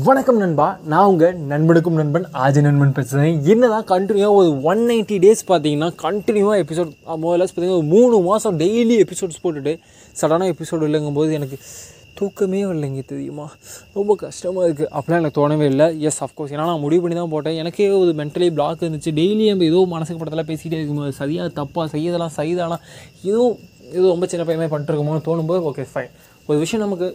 வணக்கம் நண்பா. நான் உங்கள் நண்பனுக்கும் நண்பன் ஆஜ நண்பன் பேசுகிறேன் என்னதான் கண்டினியூவாக ஒரு ஒன் நைன்ட்டி டேஸ் பார்த்தீங்கன்னா கண்டினியூவாக எபிசோட் முதல்ல பார்த்தீங்கன்னா ஒரு மூணு மாதம் டெய்லி எபிசோட்ஸ் போட்டுட்டு சடனாக எபிசோடு இல்லைங்கும்போது எனக்கு தூக்கமே இல்லைங்க தெரியுமா? ரொம்ப கஷ்டமாக இருக்குது அப்படிலாம் எனக்கு தோணவே இல்லை. எஸ் அஃப்கோர்ஸ் ஏன்னா நான் முடிவு பண்ணி தான் போட்டேன். எனக்கே ஒரு மென்டலி பிளாக் இருந்துச்சு. டெய்லி நம்ம ஏதோ மனசுக்கு படத்தெல்லாம் பேசிகிட்டே இருக்கும்போது சரியாக தப்பாக செய்யதெல்லாம் செய்தானா ஏதோ ஏதோ ரொம்ப சின்ன பையமே பண்ணிட்டுருக்கோமோன்னு தோணும்போது ஓகே ஃபைன் ஒரு விஷயம் நமக்கு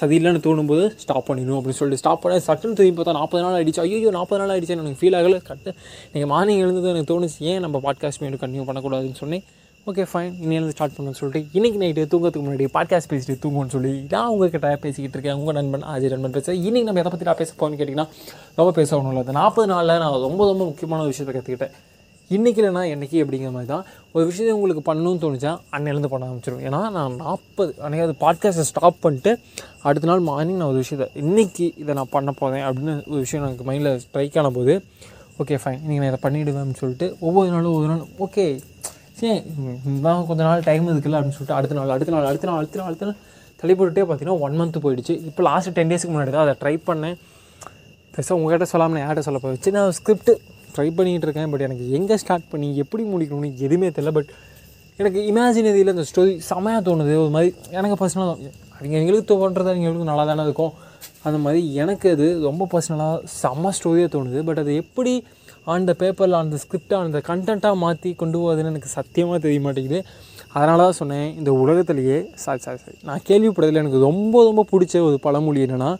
சரியில்லைன்னு தோணும்போது ஸ்டாப் பண்ணிடணும் அப்படின்னு சொல்லிட்டு ஸ்டாப் பண்ண சட்டுன்னு திரும்பி பார்த்தா நாற்பது நாள் ஆயிடுச்சு. ஐயோ நாற்பது நாள் ஆயிடுச்சு எனக்கு ஃபீல் ஆகலை. கட்டு. நீங்கள் மார்னிங் எழுந்தது எனக்கு தோணுச்சு ஏன் நம்ம பாட்காஸ்ட் மீண்டும் கண்டினியூ பண்ணக்கூடாதுன்னு சொன்னேன். ஓகே ஃபைன் இன்னும் ஸ்டார்ட் பண்ணணும்னு சொல்லிட்டு இன்றைக்கி நைட்டு தூங்கத்துக்கு முன்னாடி பாட்காஸ்ட் பேசிட்டு தூங்கும்னு சொல்லி நான் உங்ககிட்ட பேசிக்கிட்டு இருக்கேன். உங்கள் நண்பன் அஜய் நண்பன் பேசுகிறேன் இன்றைக்கி நம்ம எதை பற்றி நான் பேச போகணும்னு கேட்டிங்கன்னா ரொம்ப பேச ஒன்றும் இல்லை. நாற்பது நாளில் நான் ரொம்ப ரொம்ப முக்கியமான விஷயத்தை கற்றுக்கிட்டேன் இன்றைக்கி இல்லைனா என்றைக்கு அப்படிங்கிற மாதிரி தான் ஒரு விஷயத்தை உங்களுக்கு பண்ணணும்னு தோணுச்சா அன்னையிலேருந்து பண்ண ஆரம்பிச்சிடும் ஏன்னா நான் நாற்பது அன்றைக்கி அது பாட்காஸ்ட்டை ஸ்டாப் பண்ணிட்டு அடுத்த நாள் மார்னிங் நான் ஒரு விஷயத்தை இன்றைக்கி இதை நான் பண்ண போகிறேன் அப்படின்னு ஒரு விஷயம் எனக்கு மைண்டில் ஸ்ட்ரைக் ஆன போது ஓகே ஃபைன் நீங்கள் நான் இதை பண்ணிவிடுவேன் சொல்லிட்டு ஒவ்வொரு நாளும் ஒவ்வொரு நாள் ஓகே சரி இதான் கொஞ்ச நாள் டைம் இருக்குல்ல அப்படின்னு சொல்லிட்டு அடுத்த நாள் அடுத்த நாள் அடுத்த நாள் அடுத்த நாள் அடுத்த நாள் தள்ளி போட்டுட்டே பார்த்தீங்கன்னா ஒன் மந்த் போயிடுச்சு. இப்போ லாஸ்ட் டென் டேஸ்க்கு முன்னாடி தான் அதை ட்ரை பண்ணேன். பெருசாக உங்கள்கிட்ட சொல்லாமல் நான் யார்கிட்ட சொல்ல போய் நான் ஸ்கிரிப்ட்டு ட்ரை பண்ணிகிட்டு இருக்கேன் பட் எனக்கு எங்கே ஸ்டார்ட் பண்ணி எப்படி முடிக்கணும்னு எதுவுமே தெரில பட் எனக்கு இமேஜினரியில் இந்த ஸ்டோரி செமையாக தோணுது. ஒரு மாதிரி எனக்கு பர்சனலாக அவங்க எங்களுக்கு தோன்றது எங்களுக்கு நல்லா தானே இருக்கும். அந்த மாதிரி எனக்கு அது ரொம்ப பர்சனலாக செம்ம ஸ்டோரியாக தோணுது. பட் அது எப்படி ஆன் த பேப்பரில் அந்த ஸ்கிரிப்டை அந்த கண்டென்ட்டாக மாற்றி கொண்டு போகுதுன்னு எனக்கு சத்தியமாக தெரிய மாட்டேங்குது. அதனால தான் சொன்னேன் இந்த உலகத்திலேயே சாரி சாரி சாரி நான் கேள்விப்பட்டதில் எனக்கு ரொம்ப ரொம்ப பிடிச்ச ஒரு பழமொழி என்னென்னா